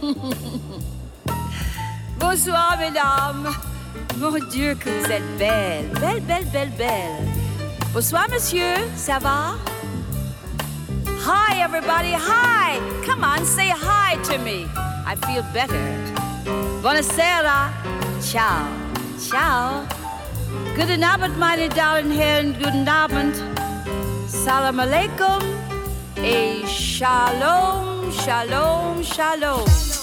Bonsoir, mesdames. Mon Dieu, que vous êtes belle. Belle, belle, belle, belle. Bonsoir, monsieur. Ça va? Hi, everybody. Hi. Come on, say hi to me. I feel better. Buonasera. Ciao. Ciao. Guten Abend, meine Damen und Herren. Guten Abend. Salam alaikum. Et shalom, shalom, shalom.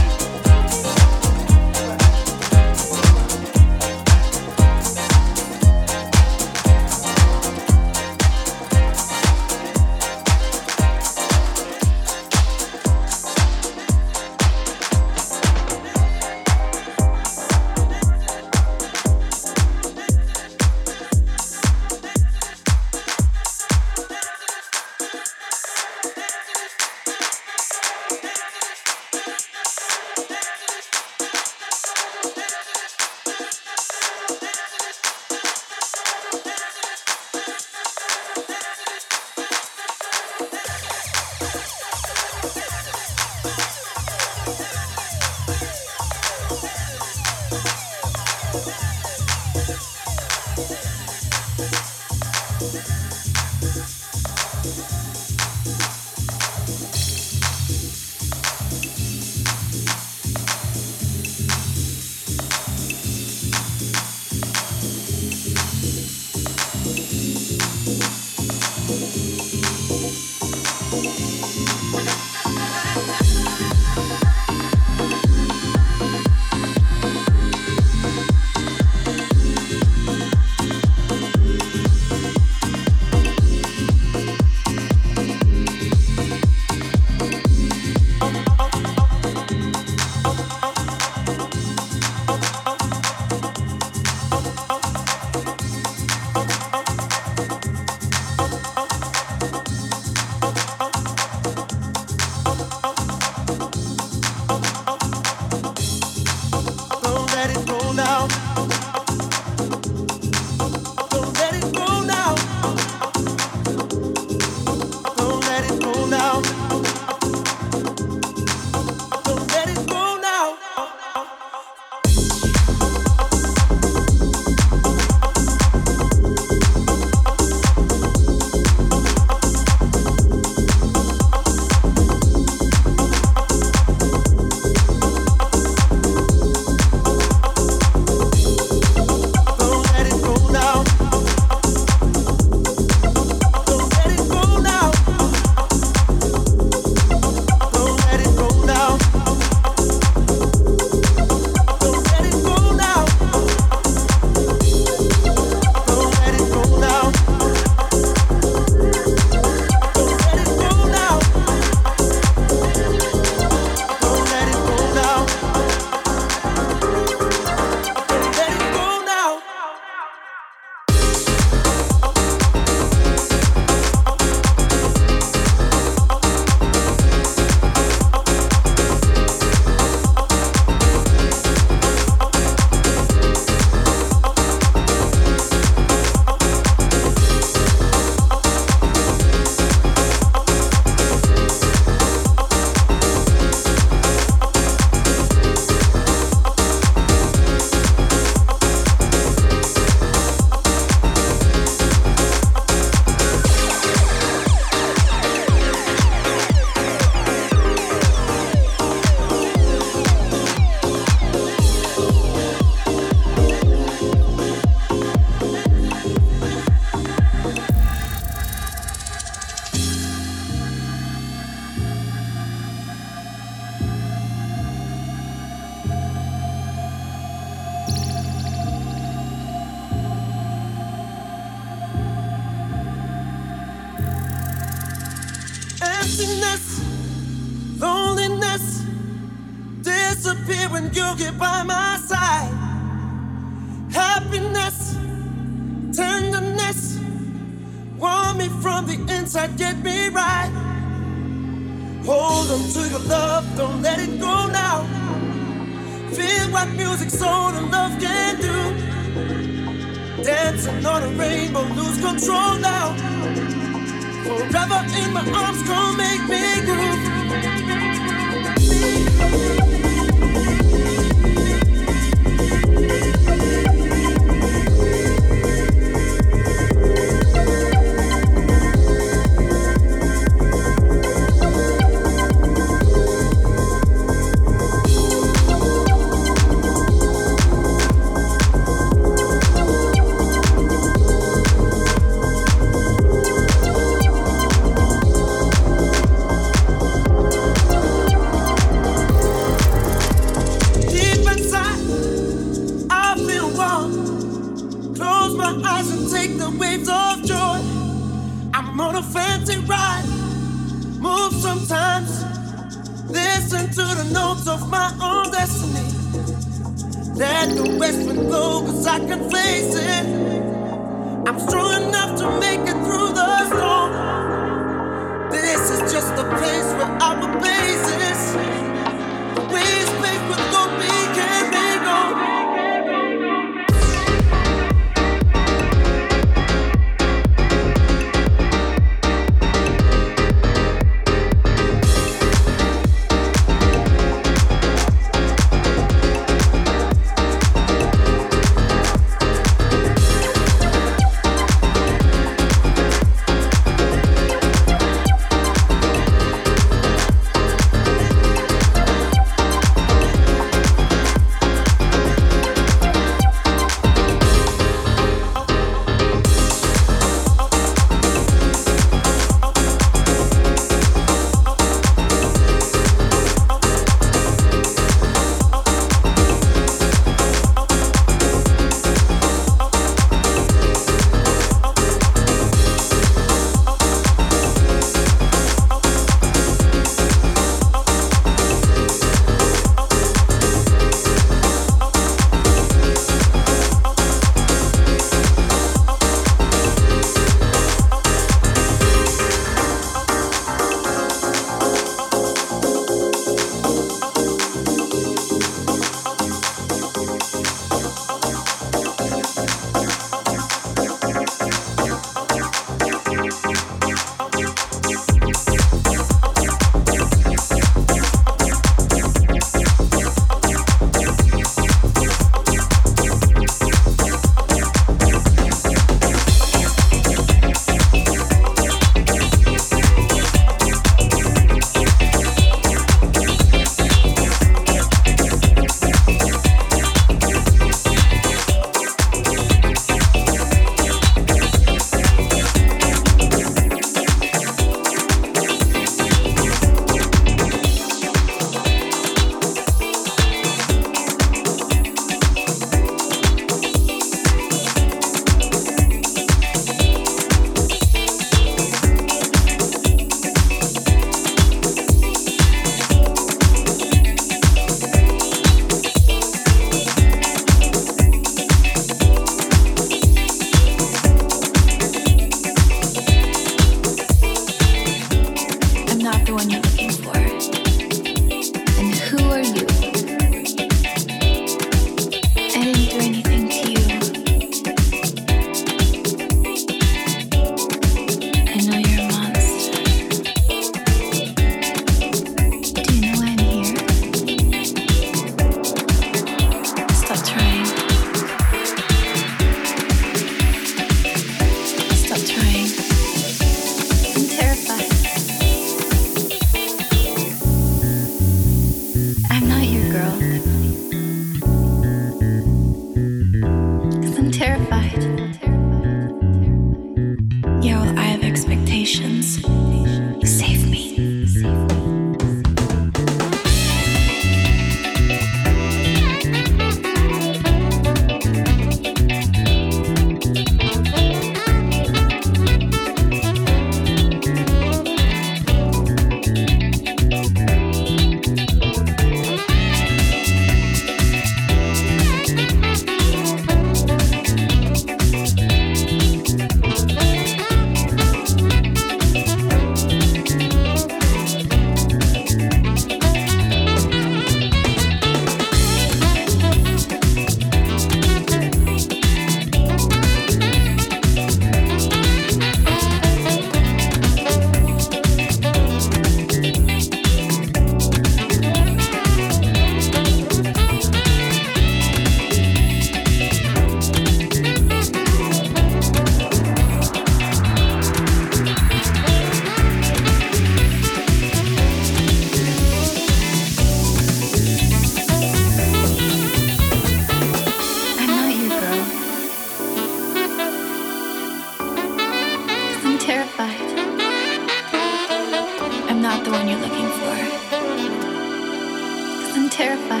terrified.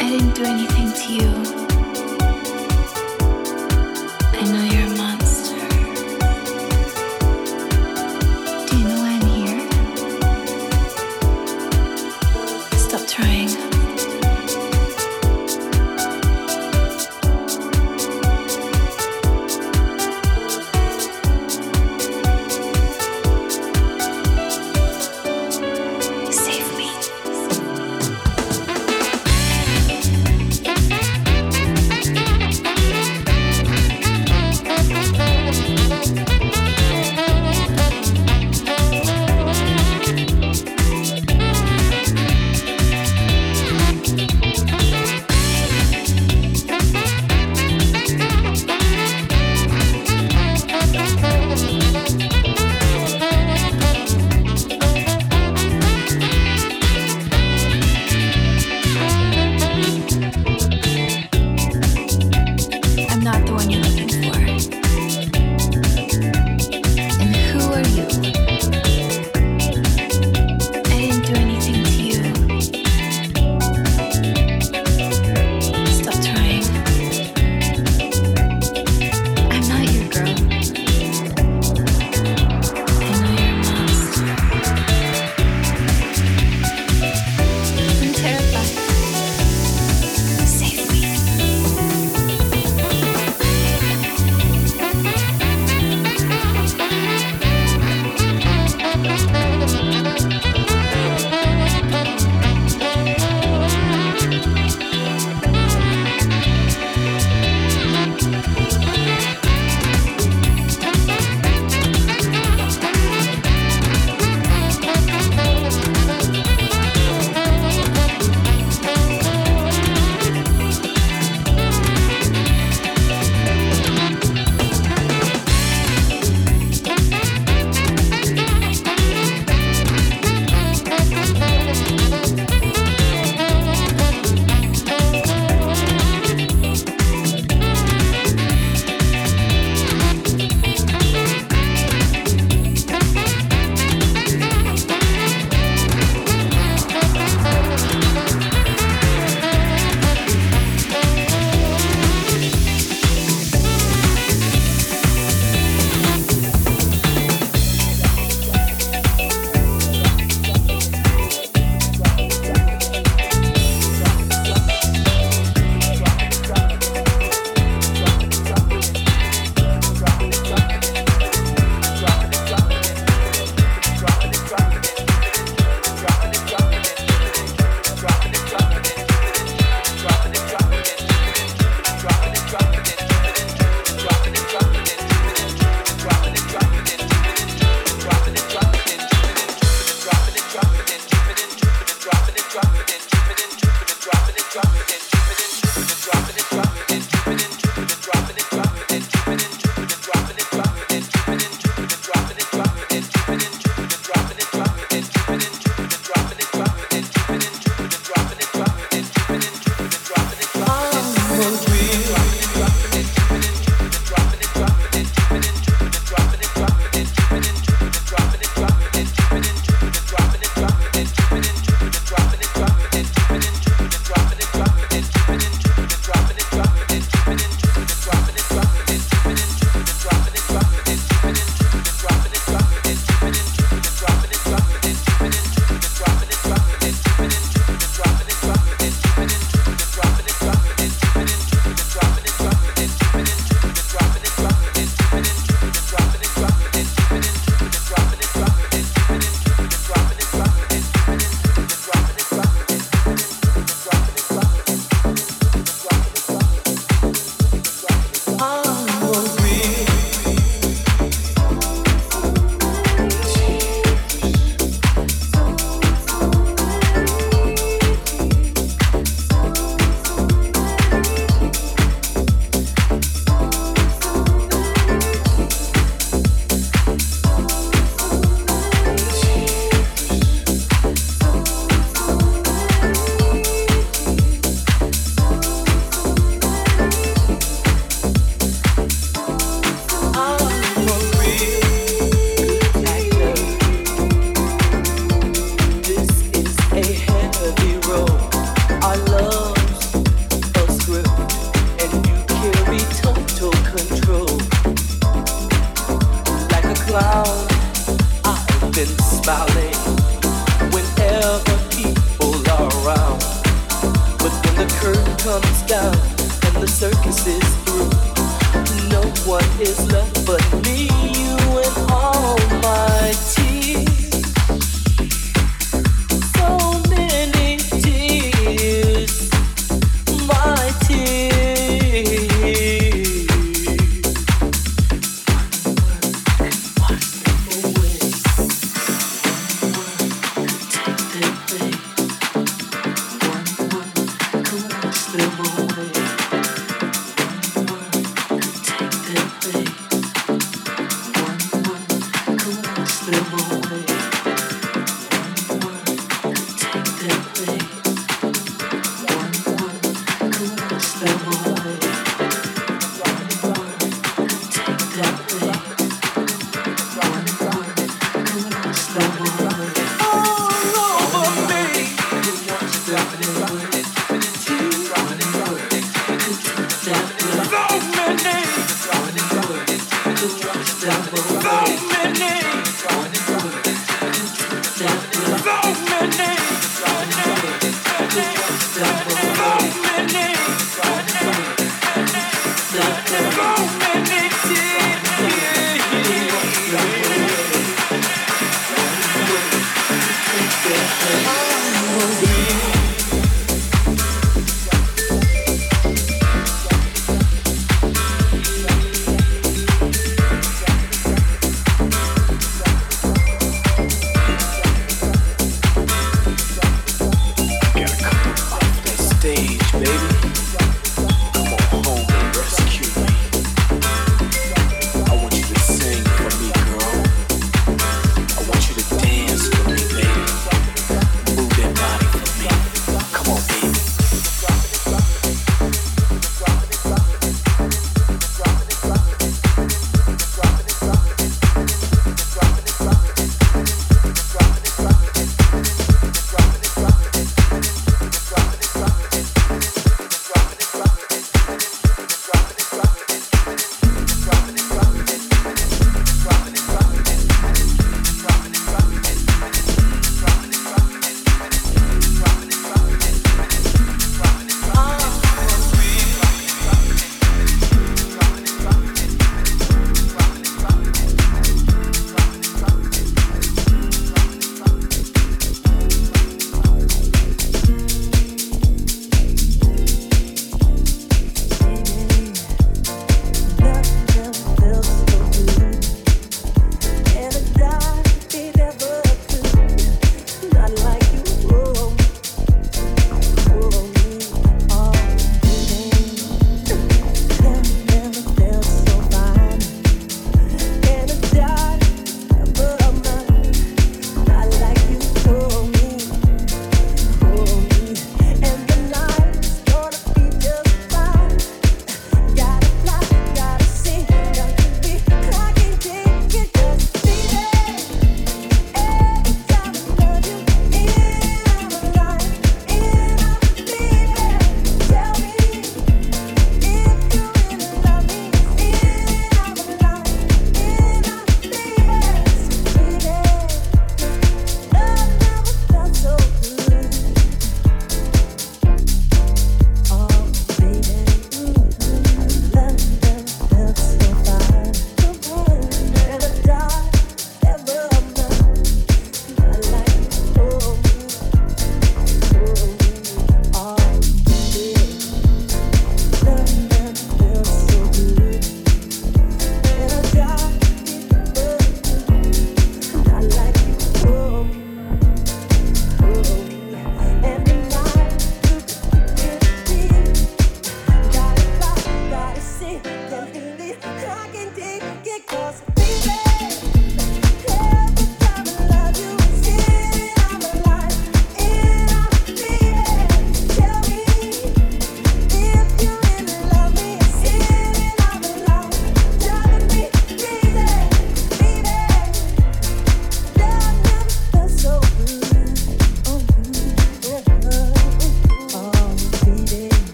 I didn't do anything.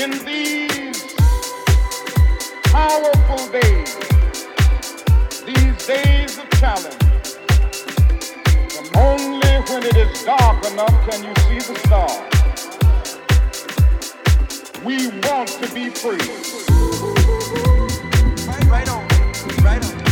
in these powerful days, these days of challenge, only when it is dark enough can you see the stars. We want to be free. Right, right on, right on.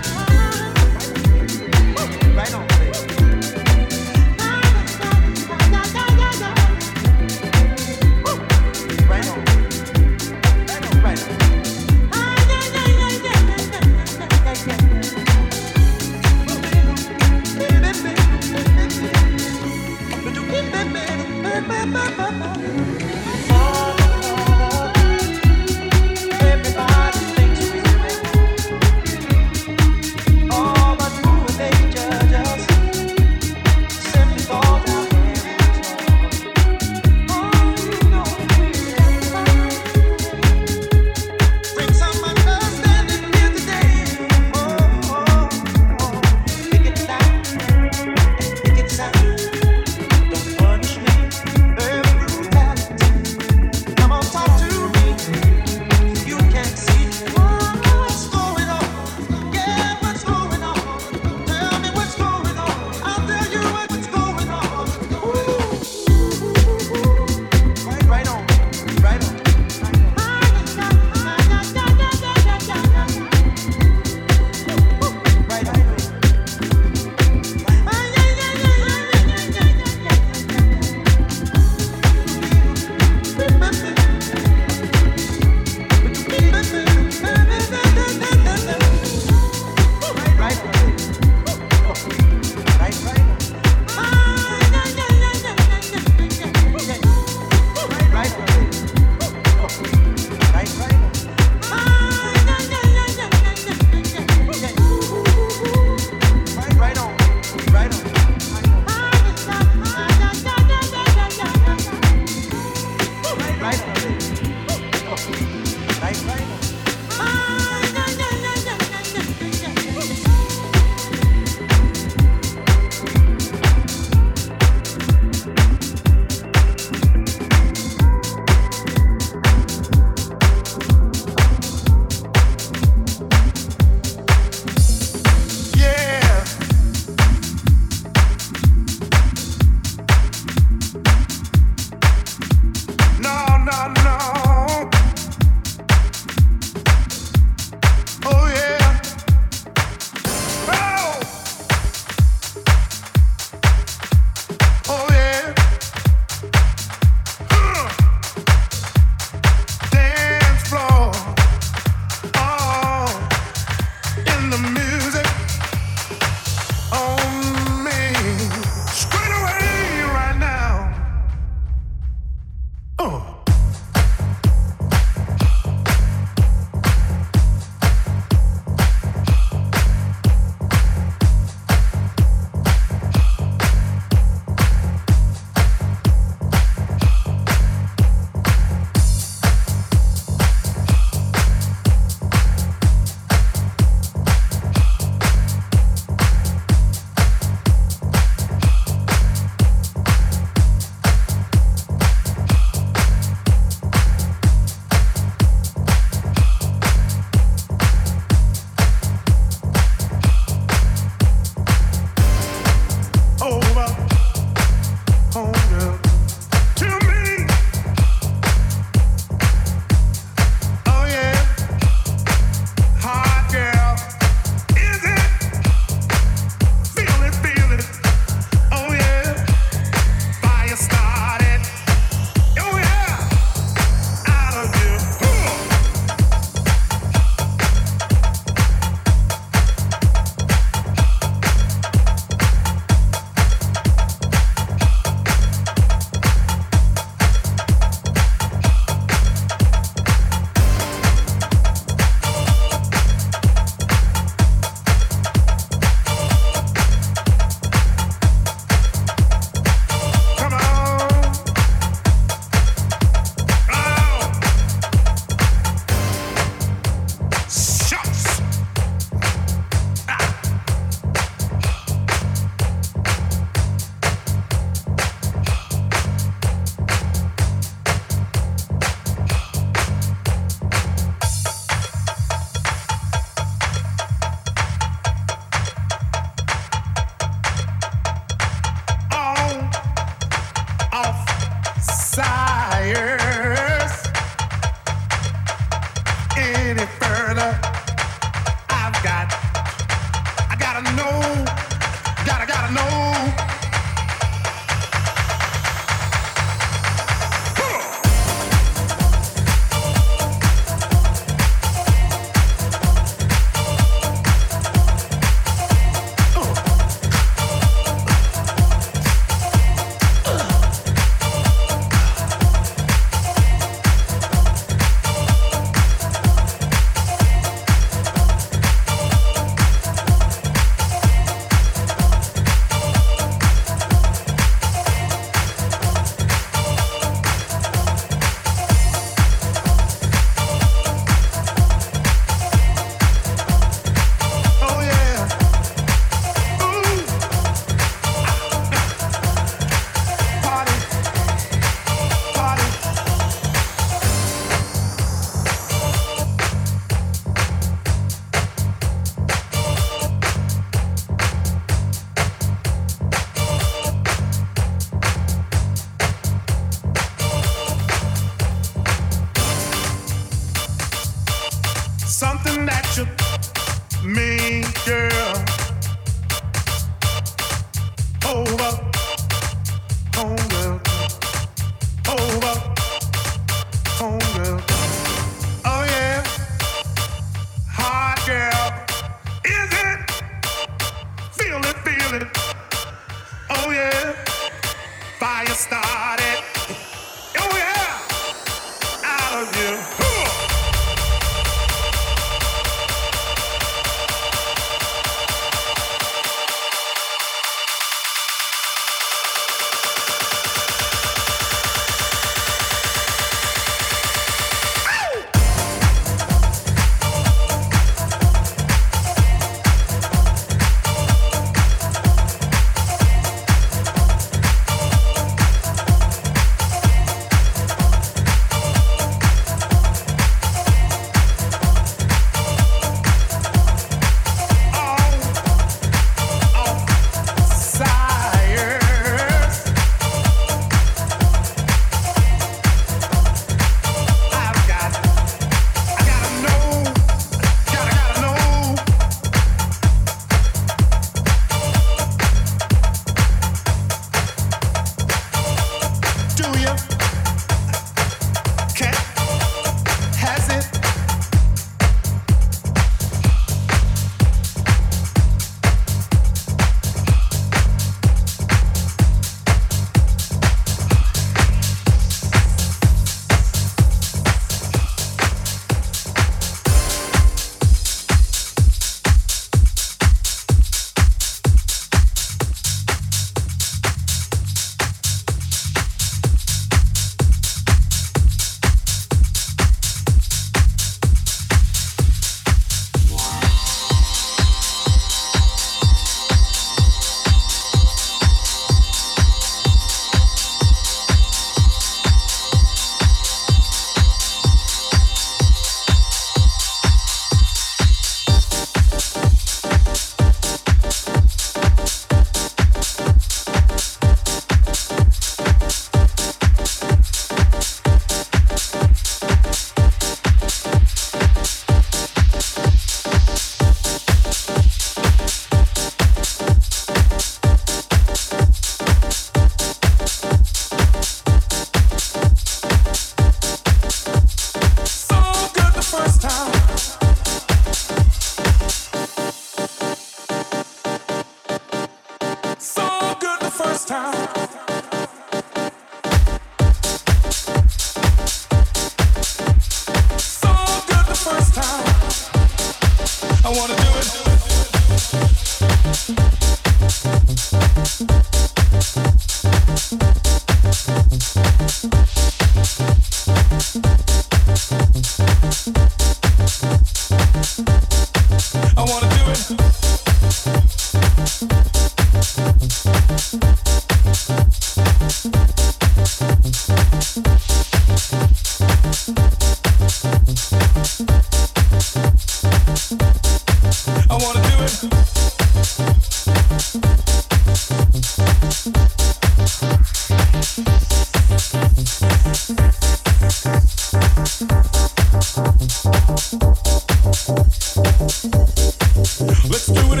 Let's do it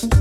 again.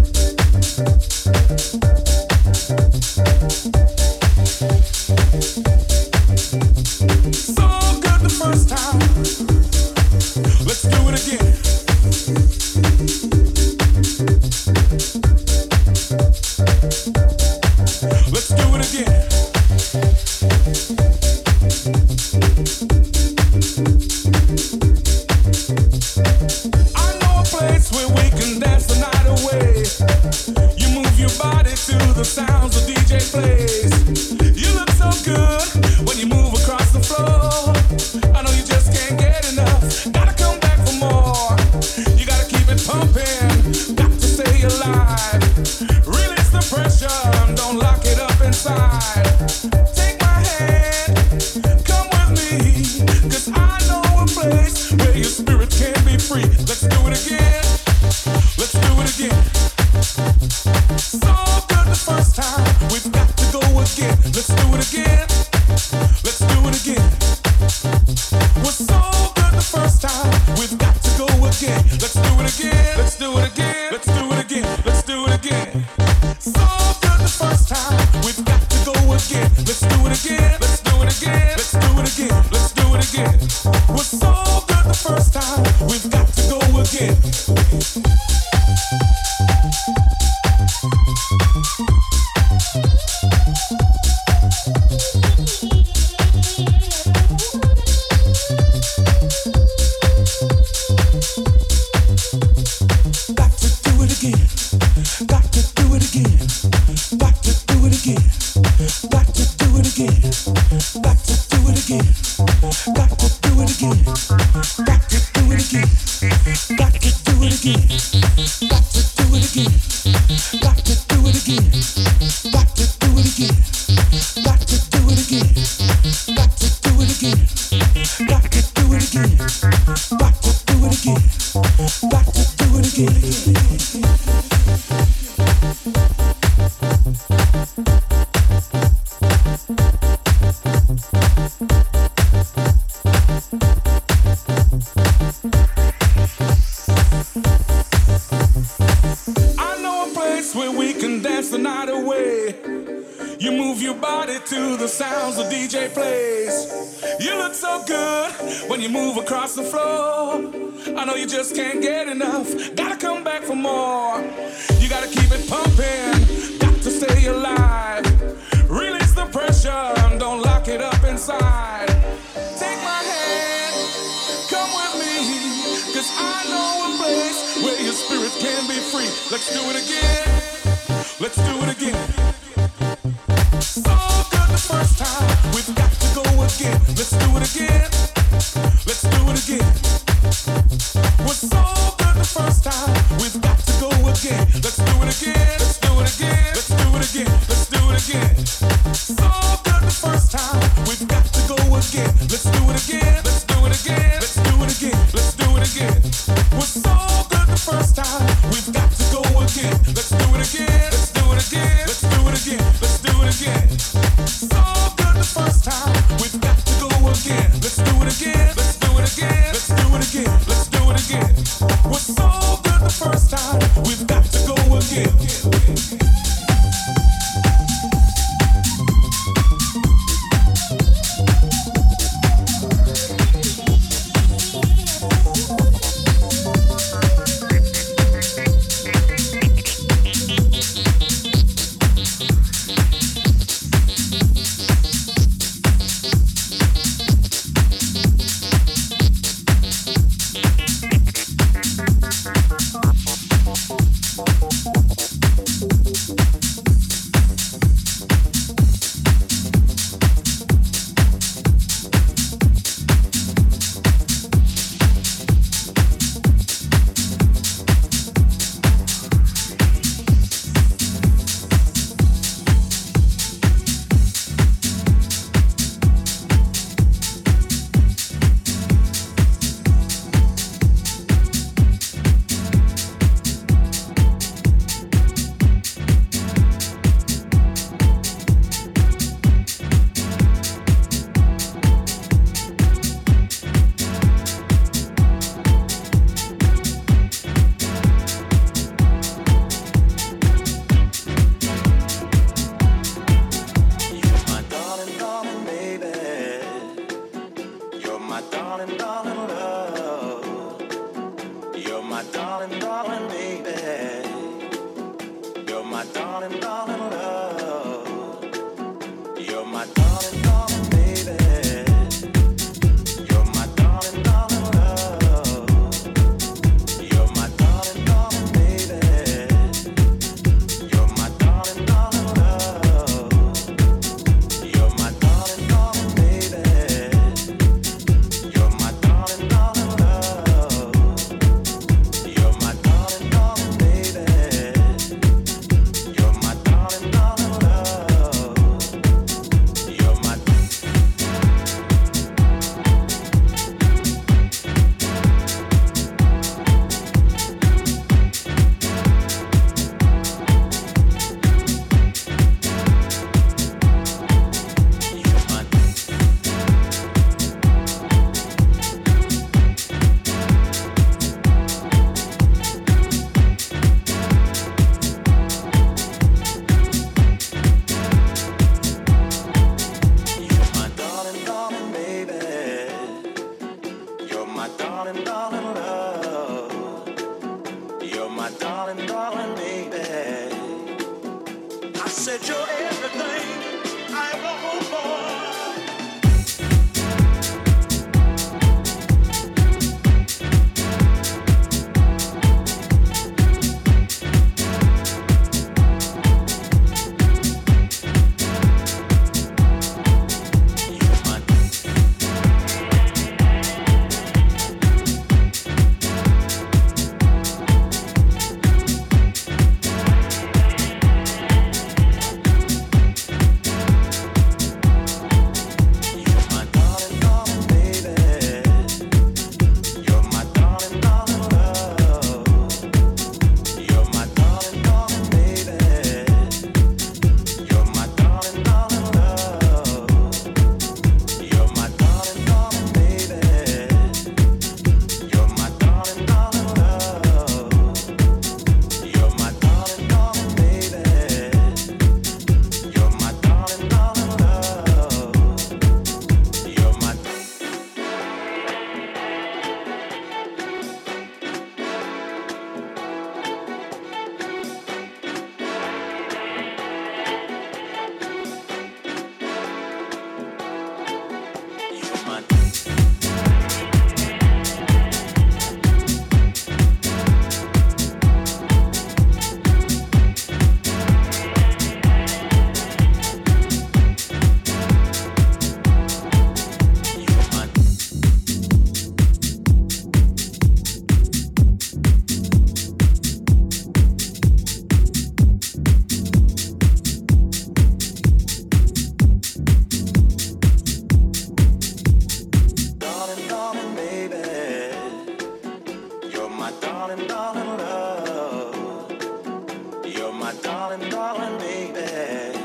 darling, darling, baby.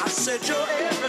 I said you're.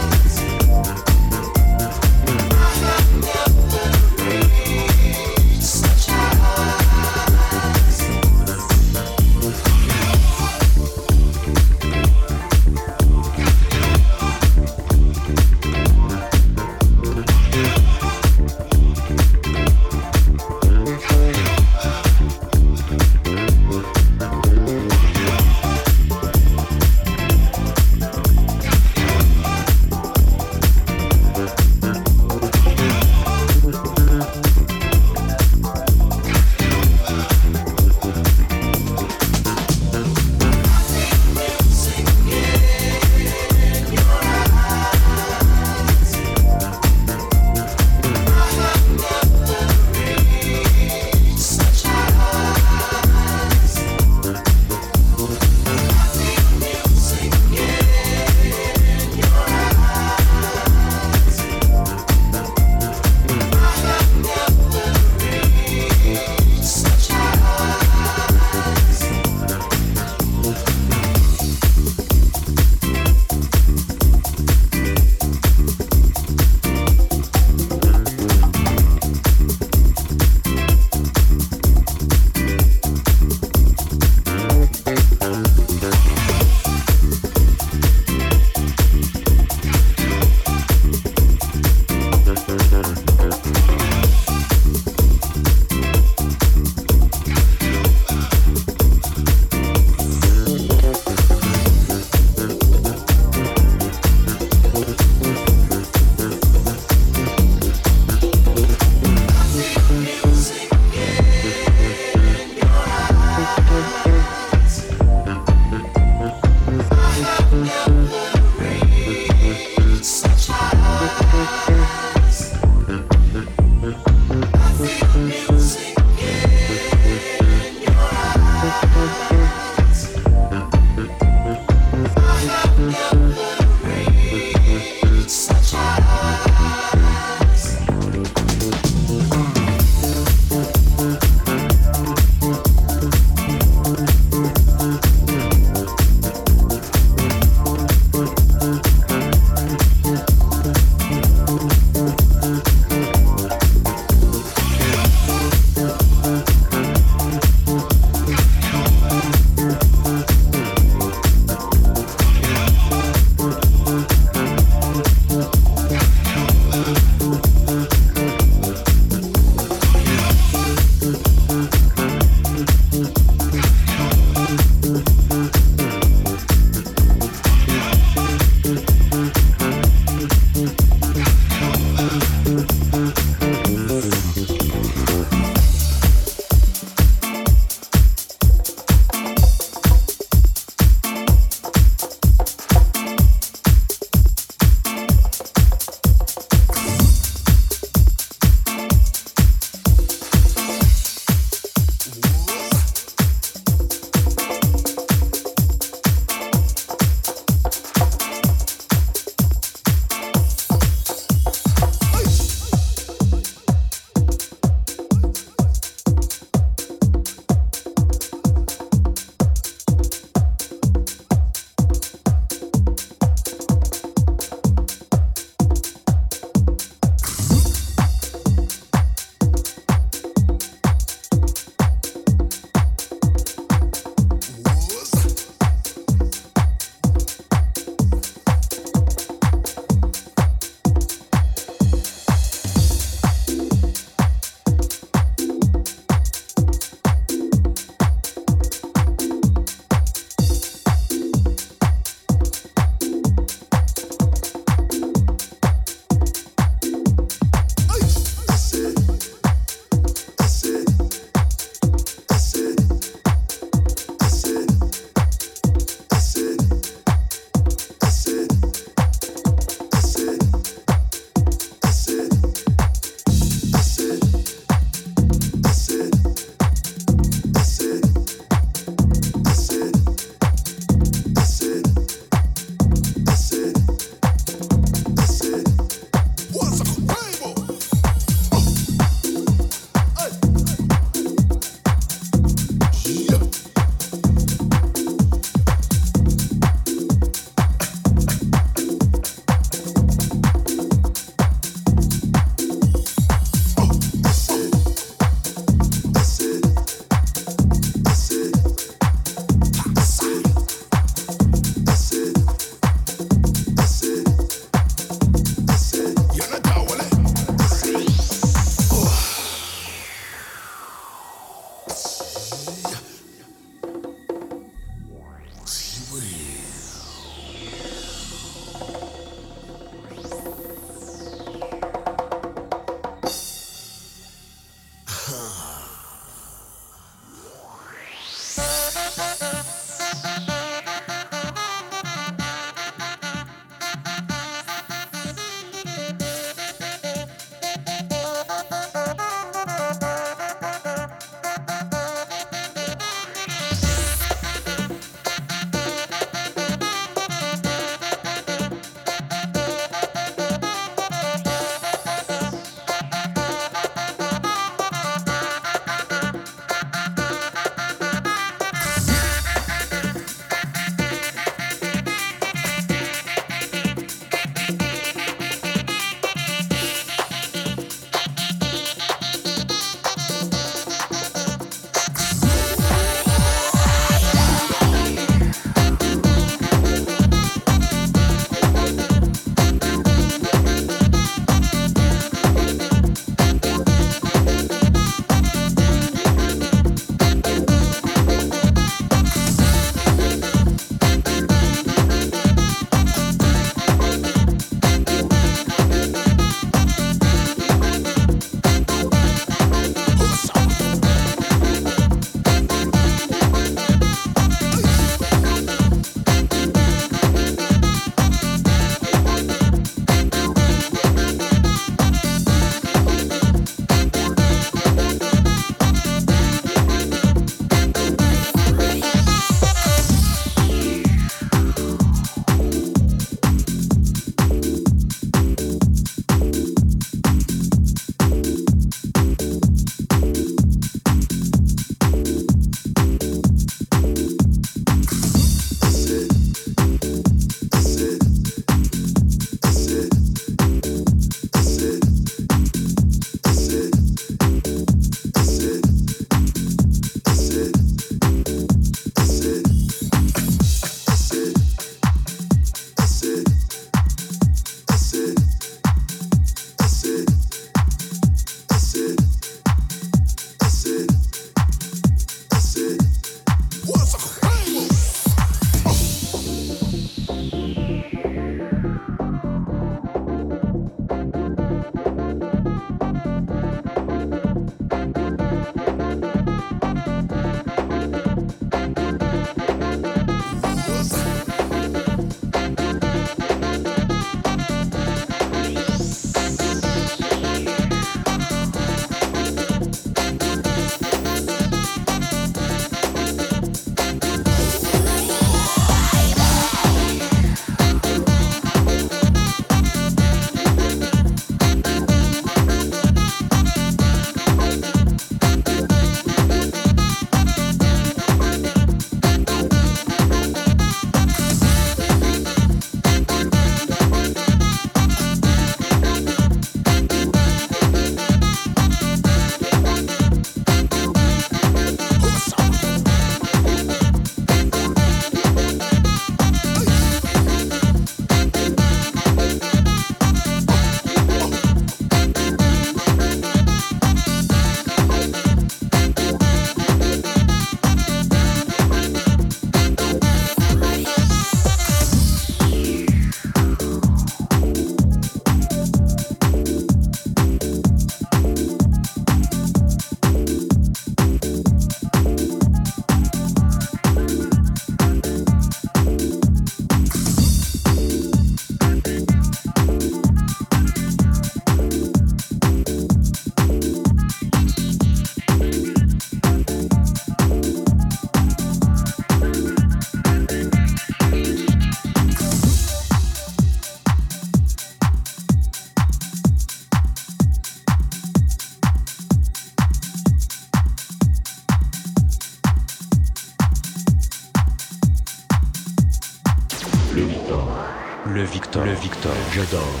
J'adore.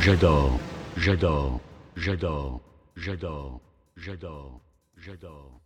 J'adore. J'adore. J'adore. J'adore. J'adore. J'adore.